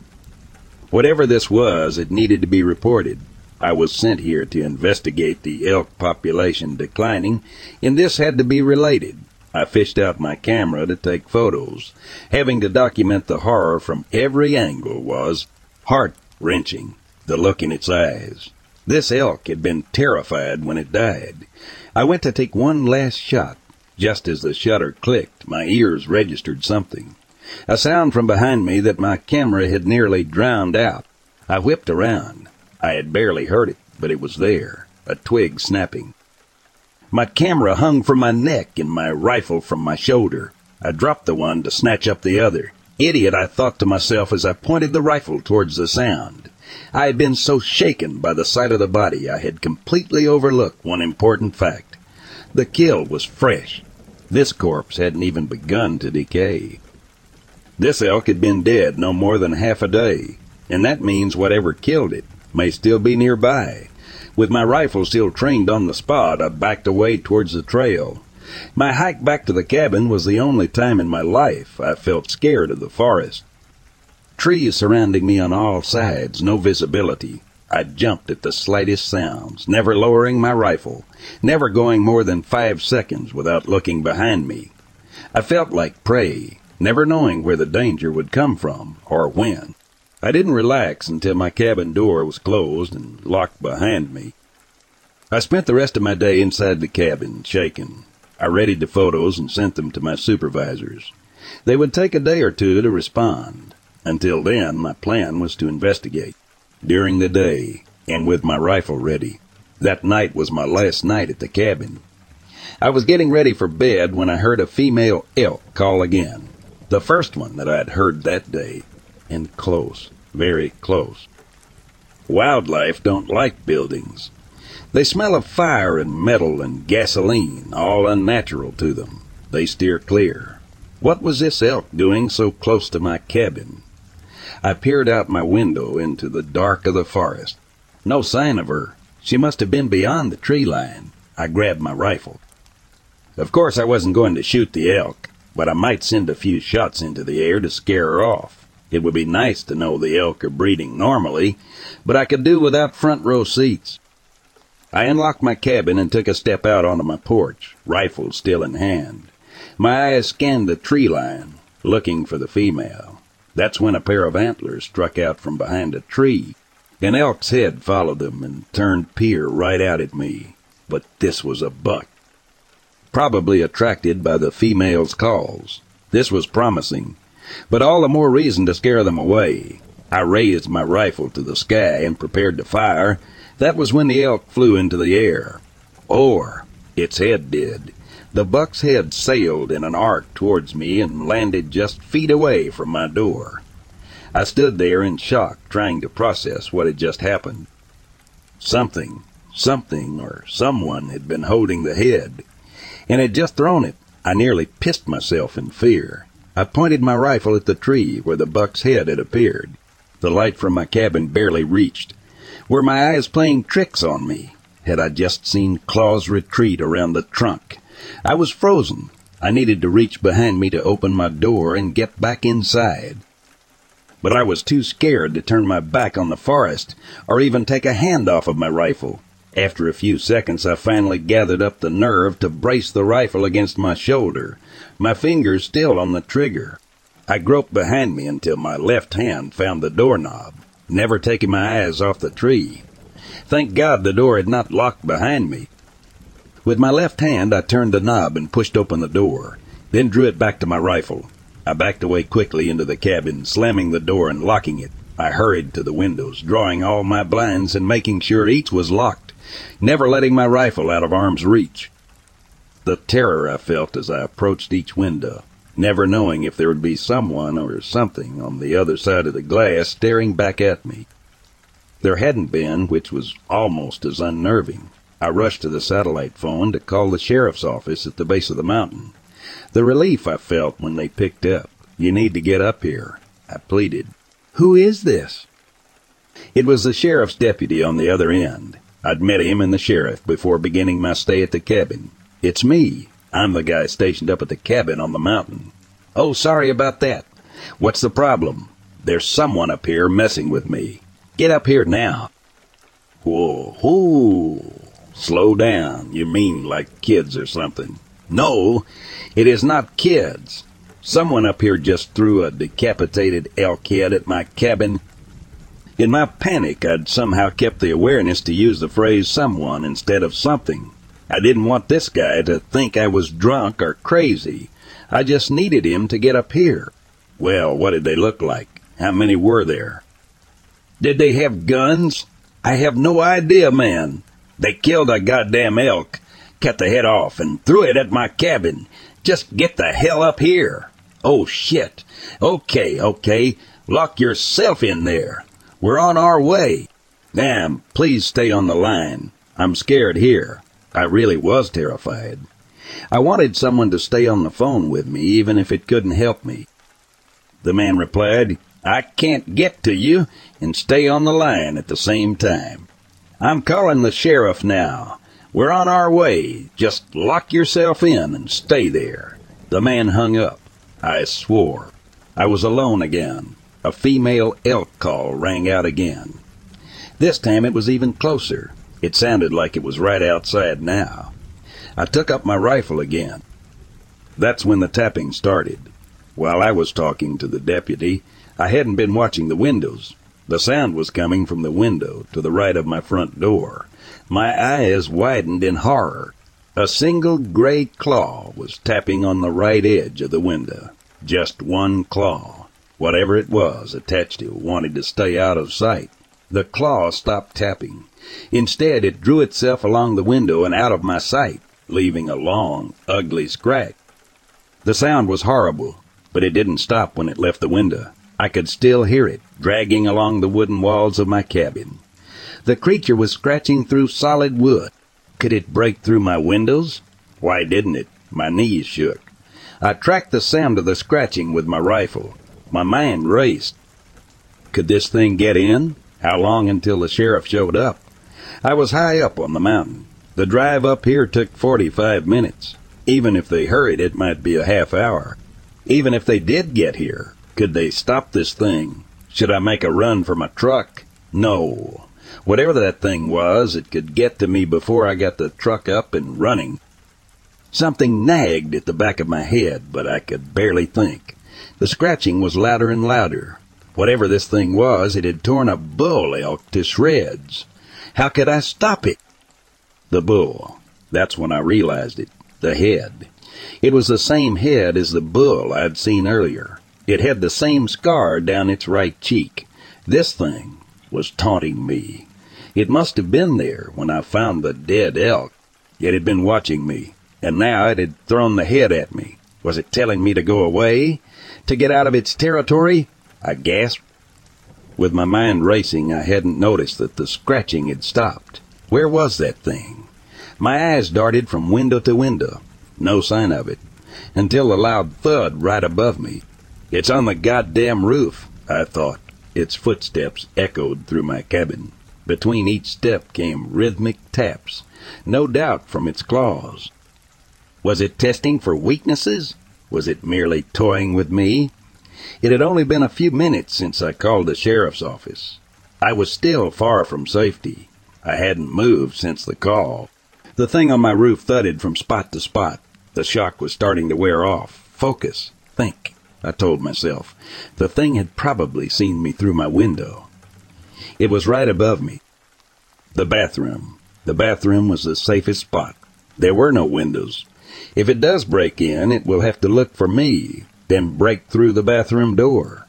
Whatever this was, it needed to be reported. I was sent here to investigate the elk population declining, and this had to be related. I fished out my camera to take photos. Having to document the horror from every angle was heart wrenching, the look in its eyes. This elk had been terrified when it died. I went to take one last shot. Just as the shutter clicked, my ears registered something. A sound from behind me that my camera had nearly drowned out. I whipped around. I had barely heard it, but it was there, a twig snapping. My camera hung from my neck and my rifle from my shoulder. I dropped the one to snatch up the other. Idiot, I thought to myself as I pointed the rifle towards the sound. I had been so shaken by the sight of the body I had completely overlooked one important fact. The kill was fresh. This corpse hadn't even begun to decay. This elk had been dead no more than half a day, and that means whatever killed it may still be nearby. With my rifle still trained on the spot, I backed away towards the trail. My hike back to the cabin was the only time in my life I felt scared of the forest. Trees surrounding me on all sides, no visibility. I jumped at the slightest sounds, never lowering my rifle, never going more than five seconds without looking behind me. I felt like prey, never knowing where the danger would come from or when. I didn't relax until my cabin door was closed and locked behind me. I spent the rest of my day inside the cabin, shaken. I readied the photos and sent them to my supervisors. They would take a day or two to respond. Until then, my plan was to investigate. During the day, and with my rifle ready. That night was my last night at the cabin. I was getting ready for bed when I heard a female elk call again. The first one that I had heard that day and close, very close. Wildlife don't like buildings. They smell of fire and metal and gasoline, all unnatural to them. They steer clear. What was this elk doing so close to my cabin? I peered out my window into the dark of the forest. No sign of her. She must have been beyond the tree line. I grabbed my rifle. Of course, I wasn't going to shoot the elk, but I might send a few shots into the air to scare her off. It would be nice to know the elk are breeding normally, but I could do without front row seats. I unlocked my cabin and took a step out onto my porch, rifle still in hand. My eyes scanned the tree line, looking for the female. That's when a pair of antlers struck out from behind a tree. An elk's head followed them and turned peer right out at me. But this was a buck. Probably attracted by the female's calls. This was promising, but all the more reason to scare them away. I raised my rifle to the sky and prepared to fire. That was when the elk flew into the air. Or its head did. The buck's head sailed in an arc towards me and landed just feet away from my door. I stood there in shock, trying to process what had just happened. Something, something, or someone had been holding the head, and had just thrown it. I nearly pissed myself in fear. I pointed my rifle at the tree where the buck's head had appeared. The light from my cabin barely reached. Were my eyes playing tricks on me? Had I just seen claws retreat around the trunk? I was frozen. I needed to reach behind me to open my door and get back inside. But I was too scared to turn my back on the forest or even take a hand off of my rifle. After a few seconds, I finally gathered up the nerve to brace the rifle against my shoulder, my fingers still on the trigger. I groped behind me until my left hand found the doorknob, never taking my eyes off the tree. Thank God the door had not locked behind me. With my left hand, I turned the knob and pushed open the door, then drew it back to my rifle. I backed away quickly into the cabin, slamming the door and locking it. I hurried to the windows, drawing all my blinds and making sure each was locked, never letting my rifle out of arm's reach. The terror I felt as I approached each window, never knowing if there would be someone or something on the other side of the glass staring back at me. There hadn't been, which was almost as unnerving. I rushed to the satellite phone to call the sheriff's office at the base of the mountain. The relief I felt when they picked up. You need to get up here. I pleaded. Who is this? It was the sheriff's deputy on the other end. I'd met him and the sheriff before beginning my stay at the cabin. It's me. I'm the guy stationed up at the cabin on the mountain. Oh, sorry about that. What's the problem? There's someone up here messing with me. Get up here now. Whoa, whoa. Slow down. You mean like kids or something. No, it is not kids. Someone up here just threw a decapitated elk head at my cabin. In my panic, I'd somehow kept the awareness to use the phrase someone instead of something. I didn't want this guy to think I was drunk or crazy. I just needed him to get up here. Well, what did they look like? How many were there? Did they have guns? I have no idea, man. They killed a goddamn elk, cut the head off, and threw it at my cabin. Just get the hell up here. Oh, shit. Okay, okay. Lock yourself in there. We're on our way. Damn, please stay on the line. I'm scared here. I really was terrified. I wanted someone to stay on the phone with me, even if it couldn't help me. The man replied, I can't get to you and stay on the line at the same time. I'm calling the sheriff now. We're on our way. Just lock yourself in and stay there. The man hung up. I swore. I was alone again. A female elk call rang out again. This time it was even closer. It sounded like it was right outside now. I took up my rifle again. That's when the tapping started. While I was talking to the deputy, I hadn't been watching the windows. The sound was coming from the window to the right of my front door. My eyes widened in horror. A single gray claw was tapping on the right edge of the window. Just one claw. Whatever it was attached to wanted to stay out of sight. The claw stopped tapping. Instead, it drew itself along the window and out of my sight, leaving a long, ugly scratch. The sound was horrible, but it didn't stop when it left the window. I could still hear it, dragging along the wooden walls of my cabin. The creature was scratching through solid wood. Could it break through my windows? Why didn't it? My knees shook. I tracked the sound of the scratching with my rifle. My mind raced. Could this thing get in? How long until the sheriff showed up? I was high up on the mountain. The drive up here took 45 minutes. Even if they hurried, it might be a half hour. Even if they did get here, could they stop this thing? Should I make a run for my truck? No. Whatever that thing was, it could get to me before I got the truck up and running. Something nagged at the back of my head, but I could barely think. The scratching was louder and louder. Whatever this thing was, it had torn a bull elk to shreds. How could I stop it? The bull. That's when I realized it. The head. It was the same head as the bull I'd seen earlier. It had the same scar down its right cheek. This thing was taunting me. It must have been there when I found the dead elk. It had been watching me, and now it had thrown the head at me. Was it telling me to go away? To get out of its territory? I gasped. With my mind racing, I hadn't noticed that the scratching had stopped. Where was that thing? My eyes darted from window to window. No sign of it. Until a loud thud right above me. It's on the goddamn roof, I thought. Its footsteps echoed through my cabin. Between each step came rhythmic taps, no doubt from its claws. Was it testing for weaknesses? Was it merely toying with me? It had only been a few minutes since I called the sheriff's office. I was still far from safety. I hadn't moved since the call. The thing on my roof thudded from spot to spot. The shock was starting to wear off. Focus. Think, I told myself. The thing had probably seen me through my window. It was right above me. The bathroom. The bathroom was the safest spot. There were no windows. If it does break in, it will have to look for me, then break through the bathroom door.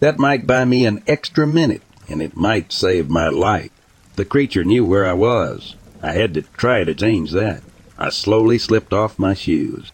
That might buy me an extra minute, and it might save my life. The creature knew where I was. I had to try to change that. I slowly slipped off my shoes.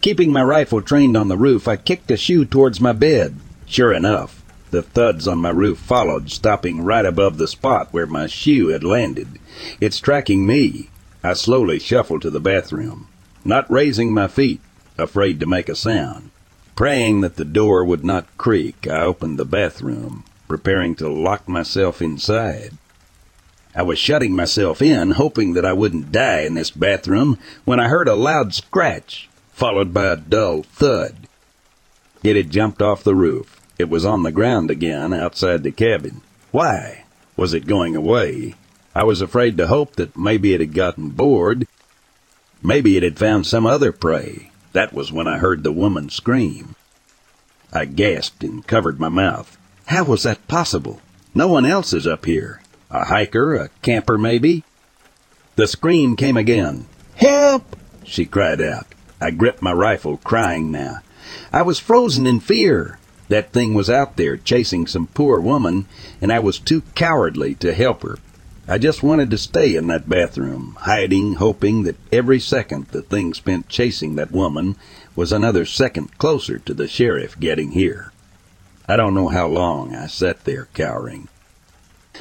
Keeping my rifle trained on the roof, I kicked a shoe towards my bed. Sure enough, the thuds on my roof followed, stopping right above the spot where my shoe had landed. It's tracking me. I slowly shuffled to the bathroom, not raising my feet, afraid to make a sound. Praying that the door would not creak, I opened the bathroom, preparing to lock myself inside. I was shutting myself in, hoping that I wouldn't die in this bathroom, when I heard a loud scratch, followed by a dull thud. It had jumped off the roof. It was on the ground again outside the cabin. Why? Was it going away? I was afraid to hope that maybe it had gotten bored. Maybe it had found some other prey. That was when I heard the woman scream. I gasped and covered my mouth. How was that possible? No one else is up here. A hiker, a camper maybe? The scream came again. Help! she cried out. I gripped my rifle, crying now. I was frozen in fear. That thing was out there chasing some poor woman, and I was too cowardly to help her. I just wanted to stay in that bathroom, hiding, hoping that every second the thing spent chasing that woman was another second closer to the sheriff getting here. I don't know how long I sat there cowering.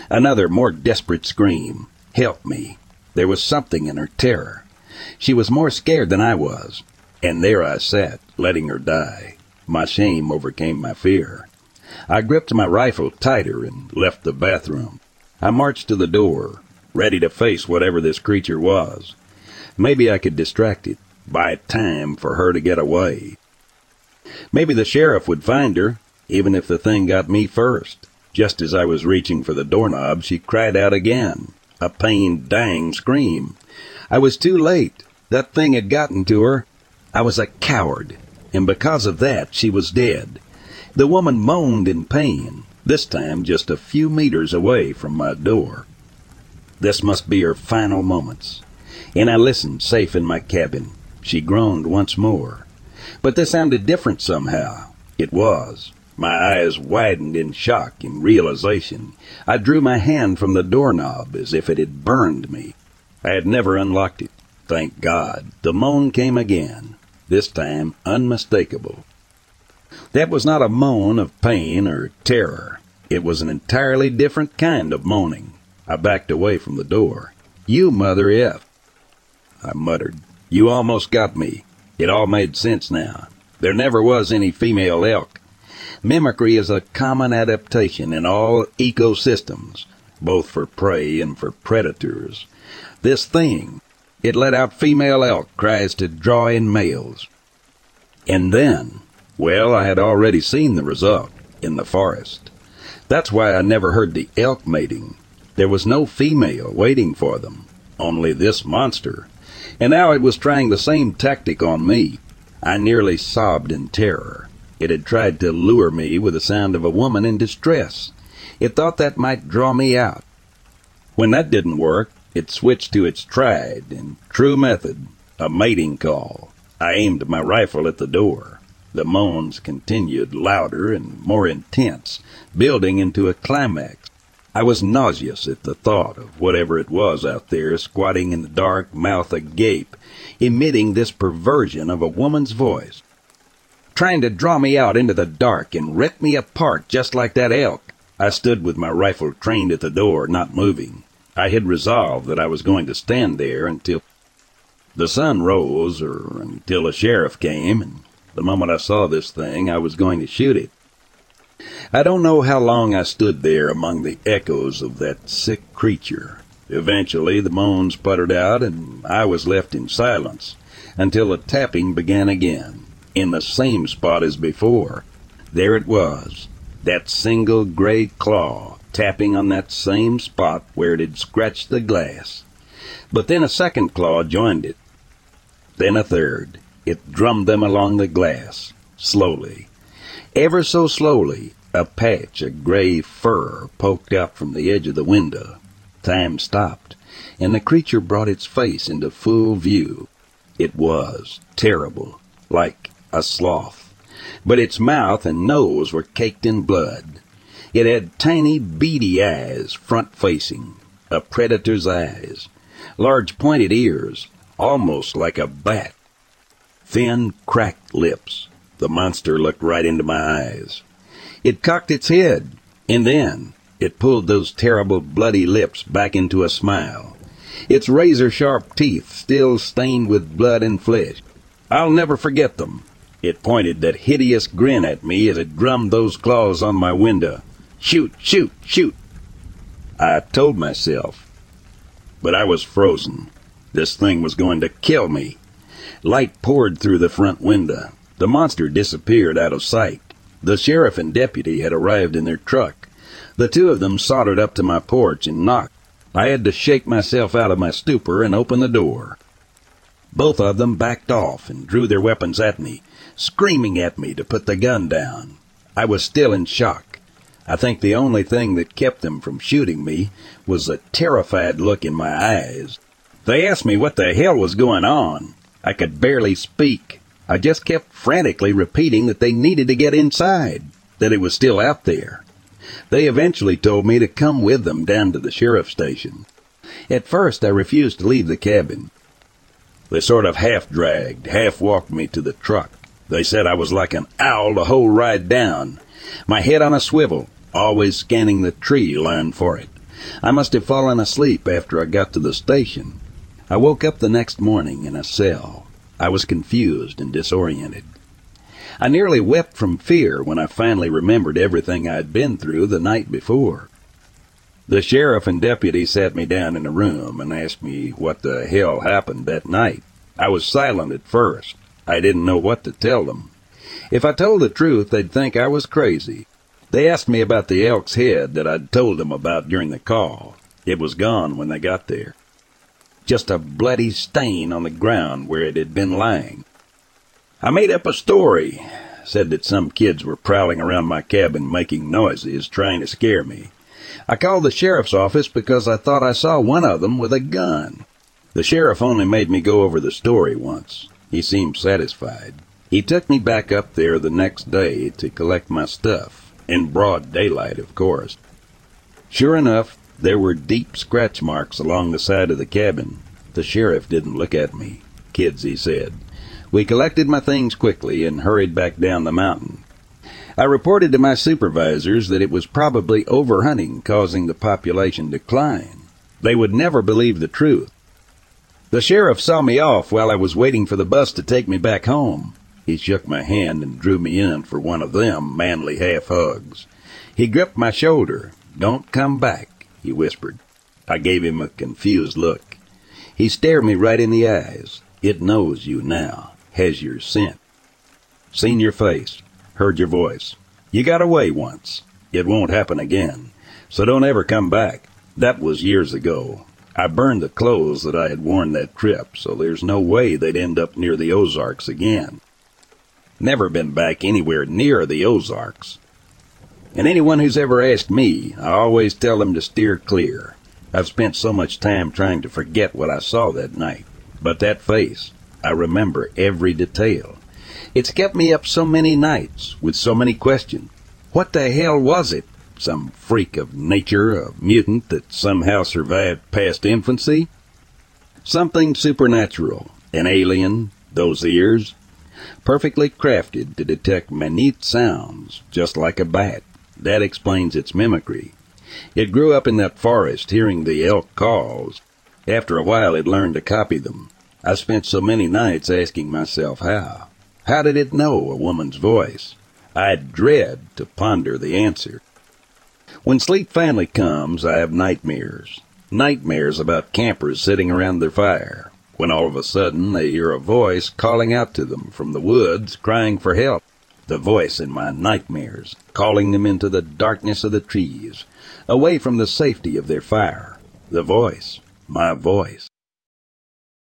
Another more desperate scream. Help me. There was something in her terror. She was more scared than I was. And there I sat, letting her die. My shame overcame my fear. I gripped my rifle tighter and left the bathroom. I marched to the door, ready to face whatever this creature was. Maybe I could distract it, buy time for her to get away. Maybe the sheriff would find her, even if the thing got me first. Just as I was reaching for the doorknob, she cried out again, a pained, dying scream. I was too late. That thing had gotten to her. I was a coward, and because of that, she was dead. The woman moaned in pain, this time just a few meters away from my door. This must be her final moments. And I listened, safe in my cabin. She groaned once more. But this sounded different somehow. It was. My eyes widened in shock and realization. I drew my hand from the doorknob as if it had burned me. I had never unlocked it. Thank God. The moan came again, this time unmistakable. That was not a moan of pain or terror. It was an entirely different kind of moaning. I backed away from the door. You mother F. I muttered. You almost got me. It all made sense now. There never was any female elk. Mimicry is a common adaptation in all ecosystems, both for prey and for predators. This thing, it let out female elk cries to draw in males. And then, well, I had already seen the result in the forest. That's why I never heard the elk mating. There was no female waiting for them, only this monster. And now it was trying the same tactic on me. I nearly sobbed in terror. It had tried to lure me with the sound of a woman in distress. It thought that might draw me out. When that didn't work, it switched to its tried and true method, a mating call. I aimed my rifle at the door. The moans continued louder and more intense, building into a climax. I was nauseous at the thought of whatever it was out there squatting in the dark, mouth agape, emitting this perversion of a woman's voice trying to draw me out into the dark and rip me apart just like that elk. I stood with my rifle trained at the door, not moving. I had resolved that I was going to stand there until the sun rose or until a sheriff came, and the moment I saw this thing, I was going to shoot it. I don't know how long I stood there among the echoes of that sick creature. Eventually, the moans sputtered out, and I was left in silence until the tapping began again in the same spot as before. There it was, that single gray claw, tapping on that same spot where it had scratched the glass. But then a second claw joined it. Then a third. It drummed them along the glass, slowly. Ever so slowly, a patch of gray fur poked out from the edge of the window. Time stopped, and the creature brought its face into full view. It was terrible, like a sloth, but its mouth and nose were caked in blood. It had tiny, beady eyes, front facing, a predator's eyes, large pointed ears, almost like a bat. Thin, cracked lips. The monster looked right into my eyes. It cocked its head, and then it pulled those terrible bloody lips back into a smile. Its razor sharp teeth still stained with blood and flesh. I'll never forget them. It pointed that hideous grin at me as it drummed those claws on my window. Shoot, shoot, shoot. I told myself. But I was frozen. This thing was going to kill me. Light poured through the front window. The monster disappeared out of sight. The sheriff and deputy had arrived in their truck. The two of them sauntered up to my porch and knocked. I had to shake myself out of my stupor and open the door. Both of them backed off and drew their weapons at me, screaming at me to put the gun down. I was still in shock. I think the only thing that kept them from shooting me was a terrified look in my eyes. They asked me what the hell was going on. I could barely speak. I just kept frantically repeating that they needed to get inside, that it was still out there. They eventually told me to come with them down to the sheriff's station. At first I refused to leave the cabin. They sort of half dragged, half walked me to the truck. They said I was like an owl the whole ride down, my head on a swivel, always scanning the tree line for it. I must have fallen asleep after I got to the station. I woke up the next morning in a cell. I was confused and disoriented. I nearly wept from fear when I finally remembered everything I'd been through the night before. The sheriff and deputy sat me down in a room and asked me what the hell happened that night. I was silent at first. I didn't know what to tell them. If I told the truth, they'd think I was crazy. They asked me about the elk's head that I'd told them about during the call. It was gone when they got there. Just a bloody stain on the ground where it had been lying. I made up a story, said that some kids were prowling around my cabin making noises, trying to scare me. I called the sheriff's office because I thought I saw one of them with a gun. The sheriff only made me go over the story once. He seemed satisfied. He took me back up there the next day to collect my stuff. In broad daylight, of course. Sure enough, there were deep scratch marks along the side of the cabin. The sheriff didn't look at me. Kids, he said. We collected my things quickly and hurried back down the mountain. I reported to my supervisors that it was probably overhunting causing the population decline. They would never believe the truth. The sheriff saw me off while I was waiting for the bus to take me back home. He shook my hand and drew me in for one of them manly half hugs. He gripped my shoulder. Don't come back, he whispered. I gave him a confused look. He stared me right in the eyes. It knows you now, has your scent. Seen your face, heard your voice. You got away once. It won't happen again. So don't ever come back. That was years ago. I burned the clothes that I had worn that trip, so there's no way they'd end up near the Ozarks again. Never been back anywhere near the Ozarks. And anyone who's ever asked me, I always tell them to steer clear. I've spent so much time trying to forget what I saw that night. But that face, I remember every detail. It's kept me up so many nights with so many questions. What the hell was it? Some freak of nature, a mutant that somehow survived past infancy? Something supernatural, an alien, those ears, perfectly crafted to detect minute sounds, just like a bat. That explains its mimicry. It grew up in that forest hearing the elk calls. After a while it learned to copy them. I spent so many nights asking myself how. How did it know a woman's voice? I dread to ponder the answer. When sleep finally comes, I have nightmares. Nightmares about campers sitting around their fire, when all of a sudden they hear a voice calling out to them from the woods, crying for help. The voice in my nightmares, calling them into the darkness of the trees, away from the safety of their fire. The voice, my voice.